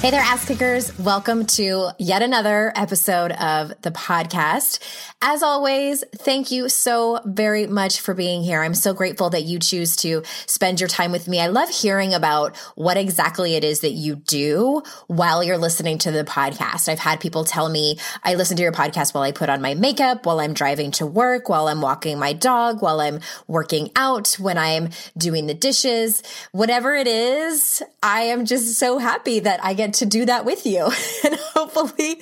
Hey there, ass kickers. Welcome to yet another episode of the podcast. As always, thank you so very much for being here. I'm so grateful that you choose to spend your time with me. I love hearing about what exactly it is that you do while you're listening to the podcast. I've had people tell me I listen to your podcast while I put on my makeup, while I'm driving to work, while I'm walking my dog, while I'm working out, when I'm doing the dishes, whatever it is. I am just so happy that I get to do that with you and hopefully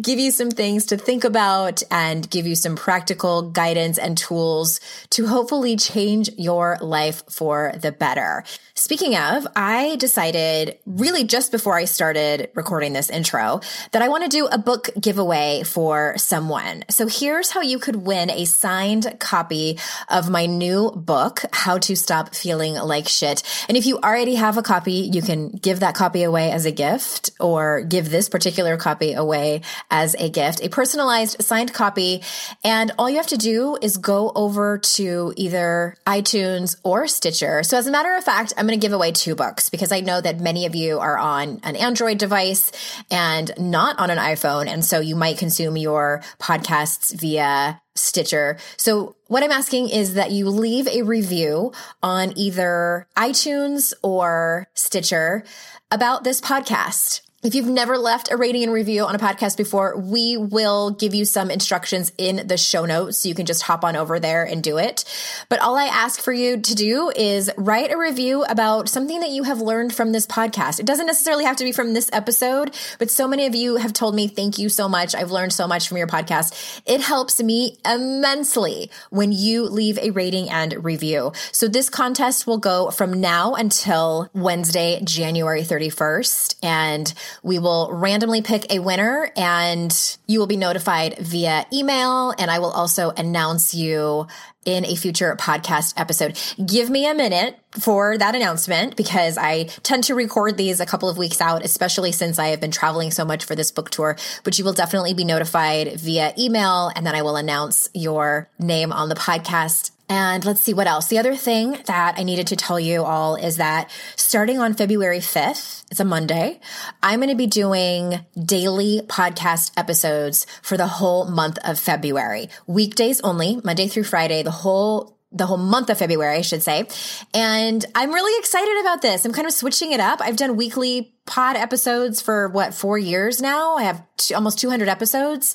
give you some things to think about and give you some practical guidance and tools to hopefully change your life for the better. Speaking of, I decided really just before I started recording this intro that I want to do a book giveaway for someone. So here's how you could win a signed copy of my new book, How to Stop Feeling Like Shit. And if you already have a copy, you can give that copy away as a gift or give this particular copy away as a gift, a personalized signed copy. And all you have to do is go over to either iTunes or Stitcher. So as a matter of fact, I'm going to give away two books because I know that many of you are on an Android device and not on an iPhone. And so you might consume your podcasts via Stitcher. So what I'm asking is that you leave a review on either iTunes or Stitcher about this podcast. If you've never left a rating and review on a podcast before, we will give you some instructions in the show notes. So you can just hop on over there and do it. But all I ask for you to do is write a review about something that you have learned from this podcast. It doesn't necessarily have to be from this episode, but so many of you have told me, thank you so much. I've learned so much from your podcast. It helps me immensely when you leave a rating and review. So this contest will go from now until Wednesday, January 31st. And we will randomly pick a winner and you will be notified via email. And I will also announce you in a future podcast episode. Give me a minute for that announcement because I tend to record these a couple of weeks out, especially since I have been traveling so much for this book tour. But you will definitely be notified via email and then I will announce your name on the podcast and let's see what else. The other thing that I needed to tell you all is that starting on February 5th, it's a Monday, I'm going to be doing daily podcast episodes for the whole month of February. Weekdays only, Monday through Friday, the whole the whole month of February, I should say. And I'm really excited about this. I'm kind of switching it up. I've done weekly pod episodes for what, four years now. I have t- almost 200 episodes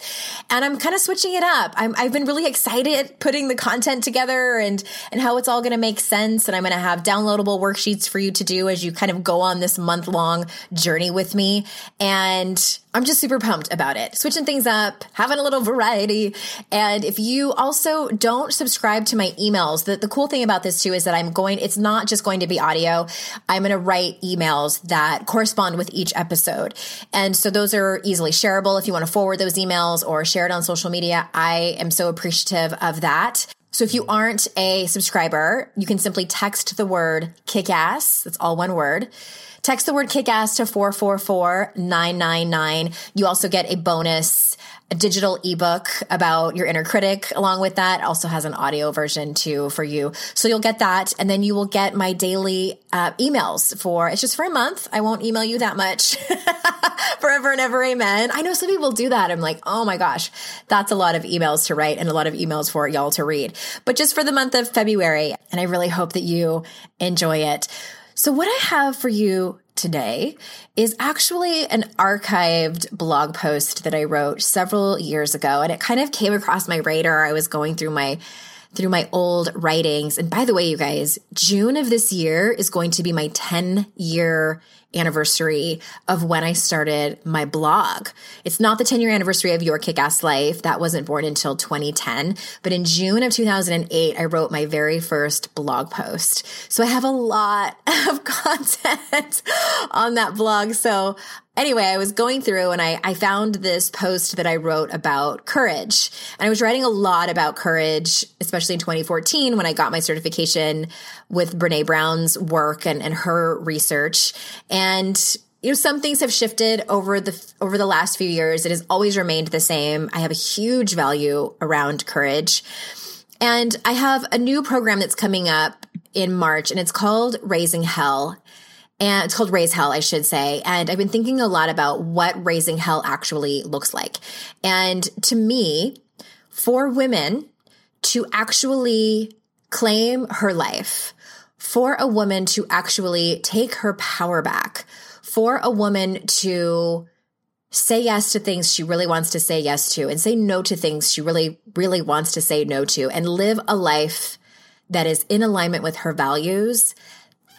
and I'm kind of switching it up. i have been really excited putting the content together and, and how it's all going to make sense. And I'm going to have downloadable worksheets for you to do as you kind of go on this month long journey with me. And I'm just super pumped about it. Switching things up, having a little variety. And if you also don't subscribe to my emails, the, the cool thing about this too is that I'm going, it's not just going to be audio. I'm going to write emails that correspond with each episode. And so those are easily shareable if you want to forward those emails or share it on social media. I am so appreciative of that. So if you aren't a subscriber, you can simply text the word kickass. That's all one word. Text the word kickass to 444-999. You also get a bonus a digital ebook about your inner critic along with that. also has an audio version too for you. So you'll get that. And then you will get my daily uh, emails for, it's just for a month. I won't email you that much forever and ever. Amen. I know some people do that. I'm like, oh my gosh, that's a lot of emails to write and a lot of emails for y'all to read. But just for the month of February. And I really hope that you enjoy it. So what I have for you today is actually an archived blog post that I wrote several years ago. And it kind of came across my radar. I was going through my through my old writings. And by the way, you guys, June of this year is going to be my 10 year anniversary of when I started my blog. It's not the 10 year anniversary of Your Kick Ass Life. That wasn't born until 2010. But in June of 2008, I wrote my very first blog post. So I have a lot of content on that blog. So anyway, I was going through and I, I found this post that I wrote about courage. And I was writing a lot about courage, especially in 2014 when I got my certification with Brene Brown's work and, and her research. And you know some things have shifted over the over the last few years it has always remained the same i have a huge value around courage and i have a new program that's coming up in march and it's called raising hell and it's called Raise Hell, I should say. And I've been thinking a lot about what raising hell actually looks like. And to me, for women to actually claim her life, for a woman to actually take her power back, for a woman to say yes to things she really wants to say yes to and say no to things she really, really wants to say no to and live a life that is in alignment with her values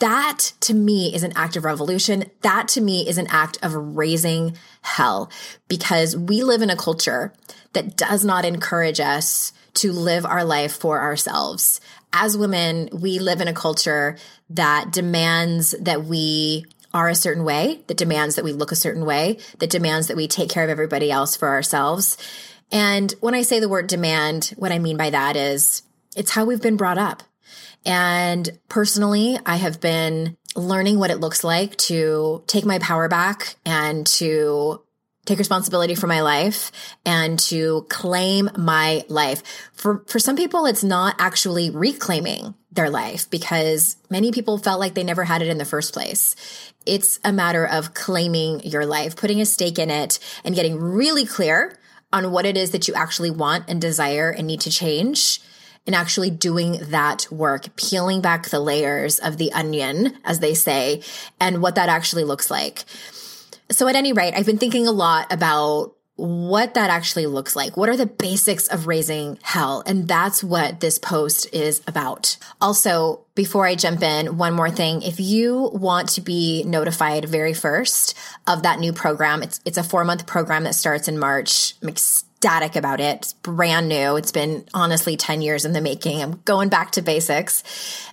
that to me is an act of revolution. That to me is an act of raising hell because we live in a culture that does not encourage us to live our life for ourselves. As women, we live in a culture that demands that we are a certain way, that demands that we look a certain way, that demands that we take care of everybody else for ourselves. And when I say the word demand, what I mean by that is it's how we've been brought up. And personally, I have been learning what it looks like to take my power back and to take responsibility for my life and to claim my life. For, for some people, it's not actually reclaiming their life because many people felt like they never had it in the first place. It's a matter of claiming your life, putting a stake in it and getting really clear on what it is that you actually want and desire and need to change and actually doing that work, peeling back the layers of the onion, as they say, and what that actually looks like. So at any rate, I've been thinking a lot about what that actually looks like. What are the basics of raising hell? And that's what this post is about. Also, before I jump in, one more thing. If you want to be notified very first of that new program, it's, it's a four month program that starts in March. I'm ecstatic about it. It's brand new. It's been honestly 10 years in the making. I'm going back to basics.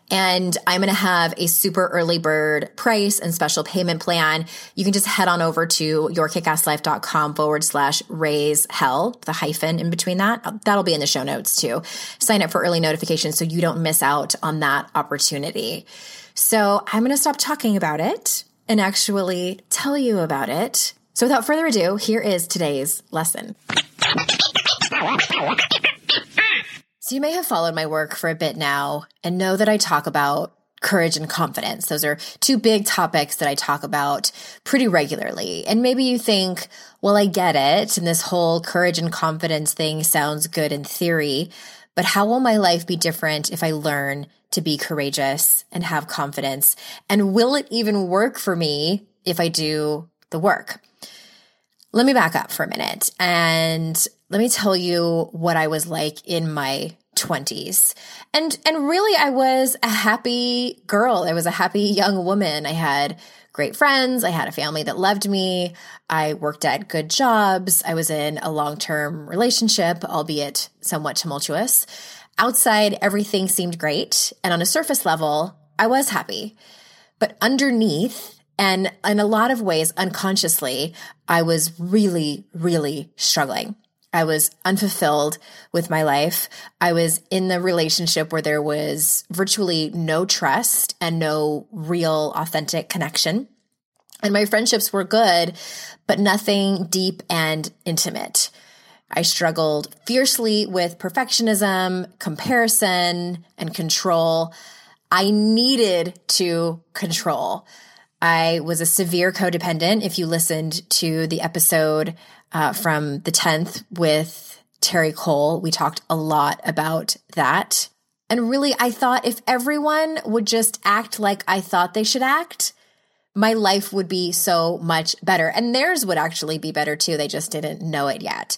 And I'm going to have a super early bird price and special payment plan. You can just head on over to yourkickasslife.com forward slash raise hell, the hyphen in between that. That'll be in the show notes too. Sign up for early notifications so you don't miss out on that opportunity. So I'm going to stop talking about it and actually tell you about it. So without further ado, here is today's lesson. So, you may have followed my work for a bit now and know that I talk about courage and confidence. Those are two big topics that I talk about pretty regularly. And maybe you think, well, I get it. And this whole courage and confidence thing sounds good in theory. But how will my life be different if I learn to be courageous and have confidence? And will it even work for me if I do the work? Let me back up for a minute and let me tell you what I was like in my 20s. And and really I was a happy girl. I was a happy young woman. I had great friends, I had a family that loved me. I worked at good jobs. I was in a long-term relationship, albeit somewhat tumultuous. Outside everything seemed great, and on a surface level, I was happy. But underneath and in a lot of ways, unconsciously, I was really, really struggling. I was unfulfilled with my life. I was in the relationship where there was virtually no trust and no real authentic connection. And my friendships were good, but nothing deep and intimate. I struggled fiercely with perfectionism, comparison, and control. I needed to control. I was a severe codependent. If you listened to the episode uh, from the 10th with Terri Cole, we talked a lot about that. And really, I thought if everyone would just act like I thought they should act, my life would be so much better. And theirs would actually be better too. They just didn't know it yet.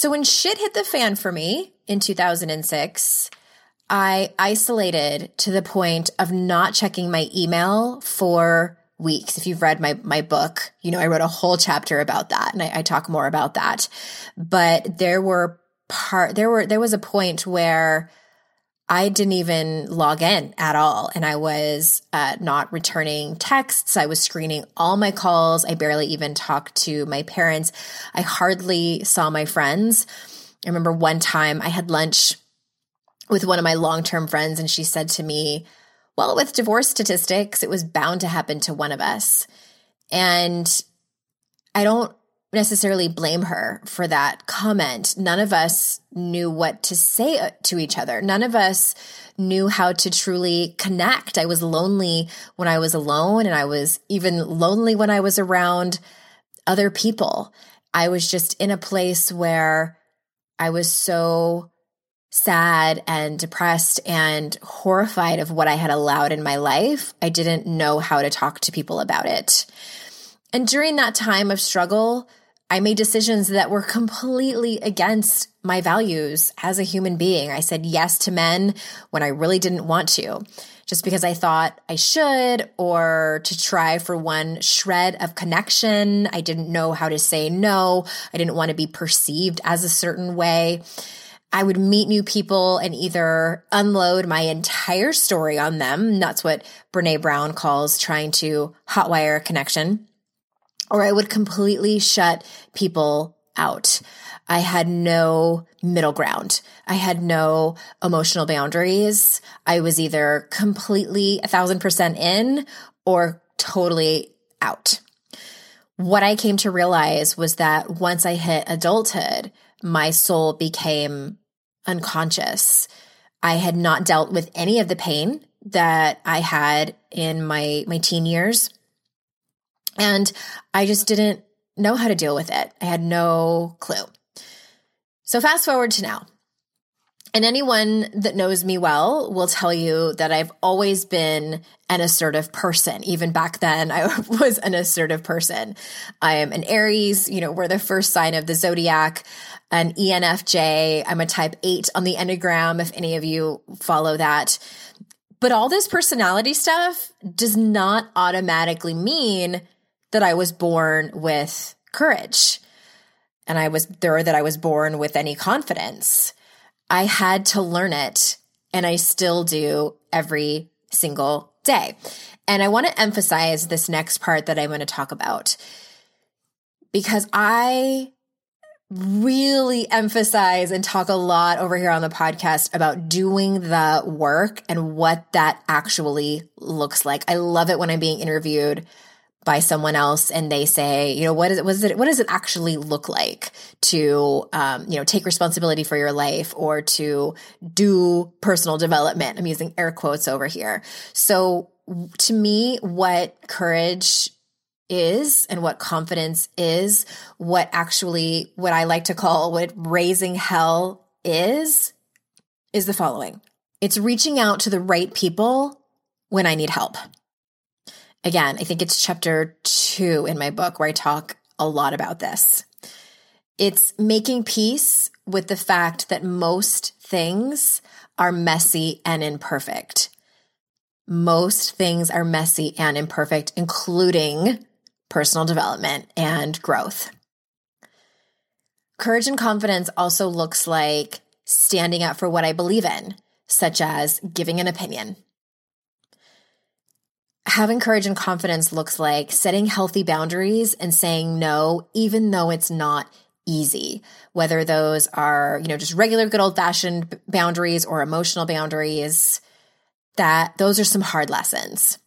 So when shit hit the fan for me in 2006, I isolated to the point of not checking my email for weeks. If you've read my my book, you know I wrote a whole chapter about that, and I, I talk more about that. But there were part there were there was a point where I didn't even log in at all. And I was uh, not returning texts. I was screening all my calls. I barely even talked to my parents. I hardly saw my friends. I remember one time I had lunch with one of my long term friends, and she said to me, Well, with divorce statistics, it was bound to happen to one of us. And I don't necessarily blame her for that comment. None of us knew what to say uh, to each other. None of us knew how to truly connect. I was lonely when I was alone, and I was even lonely when I was around other people. I was just in a place where I was so sad and depressed and horrified of what I had allowed in my life. I didn't know how to talk to people about it. And during that time of struggle, I made decisions that were completely against my values as a human being. I said yes to men when I really didn't want to, just because I thought I should or to try for one shred of connection. I didn't know how to say no. I didn't want to be perceived as a certain way. I would meet new people and either unload my entire story on them. That's what Brene Brown calls trying to hotwire a connection or I would completely shut people out. I had no middle ground. I had no emotional boundaries. I was either completely a thousand percent in or totally out. What I came to realize was that once I hit adulthood, my soul became unconscious. I had not dealt with any of the pain that I had in my, my teen years. And I just didn't know how to deal with it. I had no clue. So, fast forward to now. And anyone that knows me well will tell you that I've always been an assertive person. Even back then, I was an assertive person. I am an Aries, you know, we're the first sign of the zodiac, an ENFJ. I'm a type eight on the Enneagram, if any of you follow that But all this personality stuff does not automatically mean that I was born with courage and I was there that I was born with any confidence. I had to learn it and I still do every single day. And I want to emphasize this next part that I'm going to talk about because I really emphasize and talk a lot over here on the podcast about doing the work and what that actually looks like. I love it when I'm being interviewed by someone else and they say, you know, what is it, what is it, what does it actually look like to, um, you know, take responsibility for your life or to do personal development? I'm using air quotes over here. So to me, what courage is and what confidence is, what actually, what I like to call what raising hell is, is the following. It's reaching out to the right people when I need help. Again, I think it's chapter two in my book where I talk a lot about this. It's making peace with the fact that most things are messy and imperfect. Most things are messy and imperfect, including personal development and growth. Courage and confidence also looks like standing up for what I believe in, such as giving an opinion, having courage and confidence looks like setting healthy boundaries and saying no, even though it's not easy, whether those are, you know, just regular good old fashioned boundaries or emotional boundaries, that those are some hard lessons.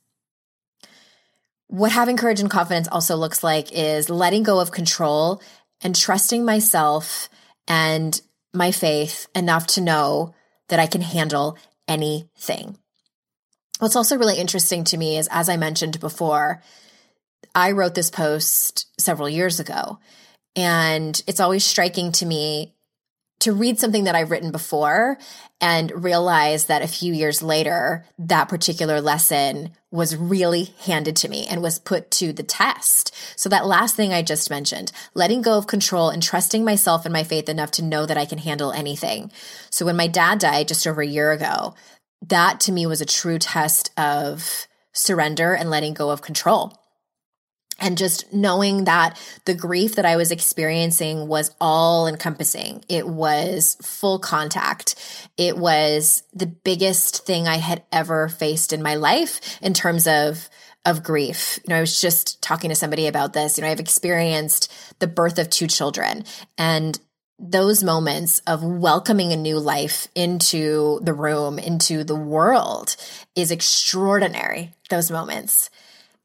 What having courage and confidence also looks like is letting go of control and trusting myself and my faith enough to know that I can handle anything. What's also really interesting to me is, as I mentioned before, I wrote this post several years ago, and it's always striking to me to read something that I've written before and realize that a few years later, that particular lesson was really handed to me and was put to the test. So that last thing I just mentioned, letting go of control and trusting myself and my faith enough to know that I can handle anything. So when my dad died just over a year ago, that to me was a true test of surrender and letting go of control. And just knowing that the grief that I was experiencing was all encompassing. It was full contact. It was the biggest thing I had ever faced in my life in terms of of grief. You know, I was just talking to somebody about this. You know, I've experienced the birth of two children and those moments of welcoming a new life into the room, into the world is extraordinary. Those moments.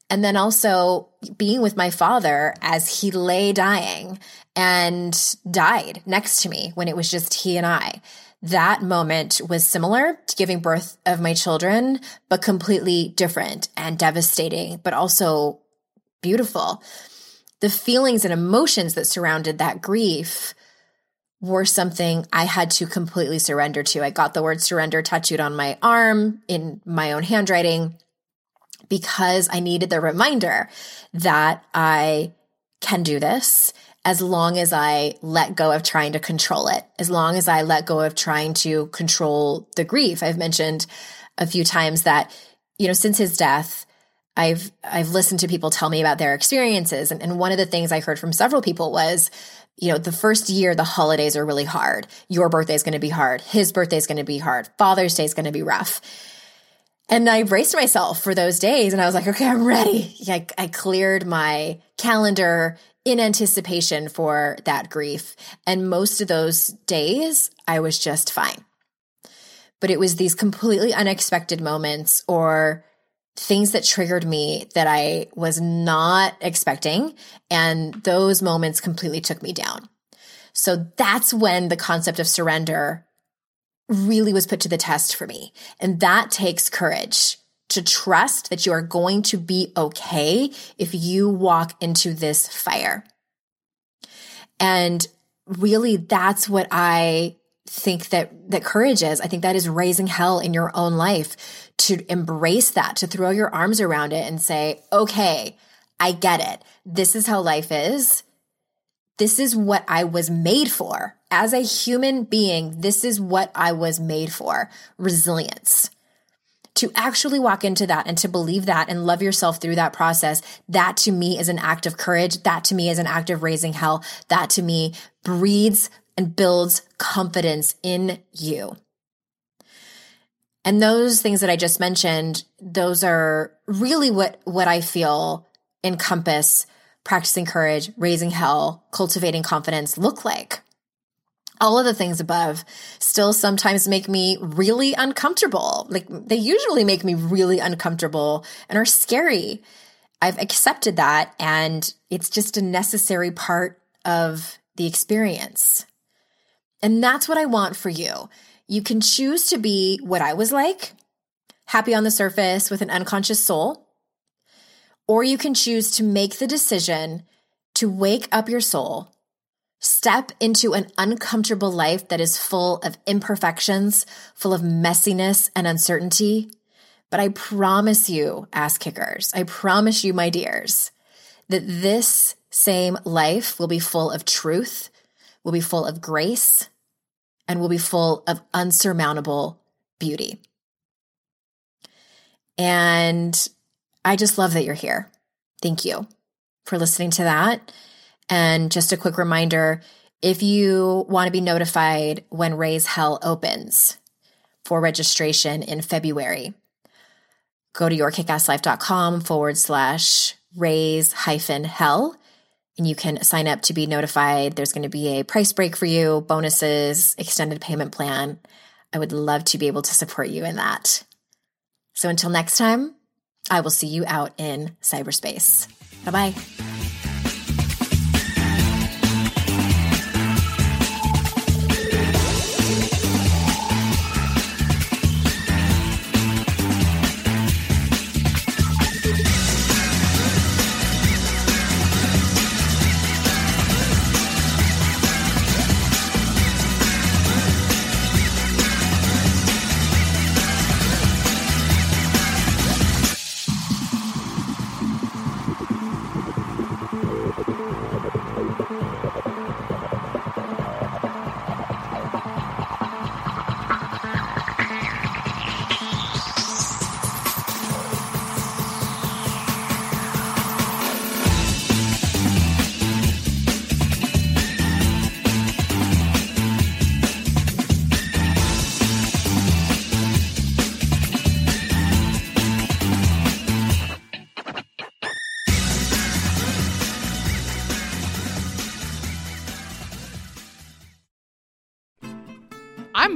And then also being with my father as he lay dying and died next to me when it was just he and I. That moment was similar to giving birth of my children, but completely different and devastating, but also beautiful. The feelings and emotions that surrounded that grief were something I had to completely surrender to. I got the word surrender tattooed on my arm in my own handwriting because I needed the reminder that I can do this as long as I let go of trying to control it, as long as I let go of trying to control the grief. I've mentioned a few times that, you know, since his death, I've I've listened to people tell me about their experiences. And, and one of the things I heard from several people was you know, the first year, the holidays are really hard. Your birthday is going to be hard. His birthday is going to be hard. Father's Day is going to be rough. And I braced myself for those days and I was like, okay, I'm ready. I, I cleared my calendar in anticipation for that grief. And most of those days, I was just fine. But it was these completely unexpected moments or things that triggered me that I was not expecting. And those moments completely took me down. So that's when the concept of surrender really was put to the test for me. And that takes courage to trust that you are going to be okay if you walk into this fire. And really, that's what I think that that courage is. I think that is raising hell in your own life to embrace that, to throw your arms around it and say, "Okay, I get it. This is how life is. This is what I was made for. As a human being, this is what I was made for. Resilience." to actually walk into that and to believe that and love yourself through that process, that to me is an act of courage. That to me is an act of raising hell. That to me breeds and builds confidence in you. And those things that I just mentioned, those are really what, what I feel encompass practicing courage, raising hell, cultivating confidence look like. All of the things above still sometimes make me really uncomfortable. Like they usually make me really uncomfortable and are scary. I've accepted that and it's just a necessary part of the experience. And that's what I want for you. You can choose to be what I was like, happy on the surface with an unconscious soul, or you can choose to make the decision to wake up your soul, step into an uncomfortable life that is full of imperfections, full of messiness and uncertainty. But I promise you, ass kickers, I promise you, my dears, that this same life will be full of truth, will be full of grace, and will be full of unsurmountable beauty. And I just love that you're here. Thank you for listening to that. And just a quick reminder if you want to be notified when Raise Hell opens for registration in February, go to yourkickasslife.com forward slash raise hyphen hell and you can sign up to be notified. There's going to be a price break for you, bonuses, extended payment plan. I would love to be able to support you in that. So until next time, I will see you out in cyberspace. Bye bye.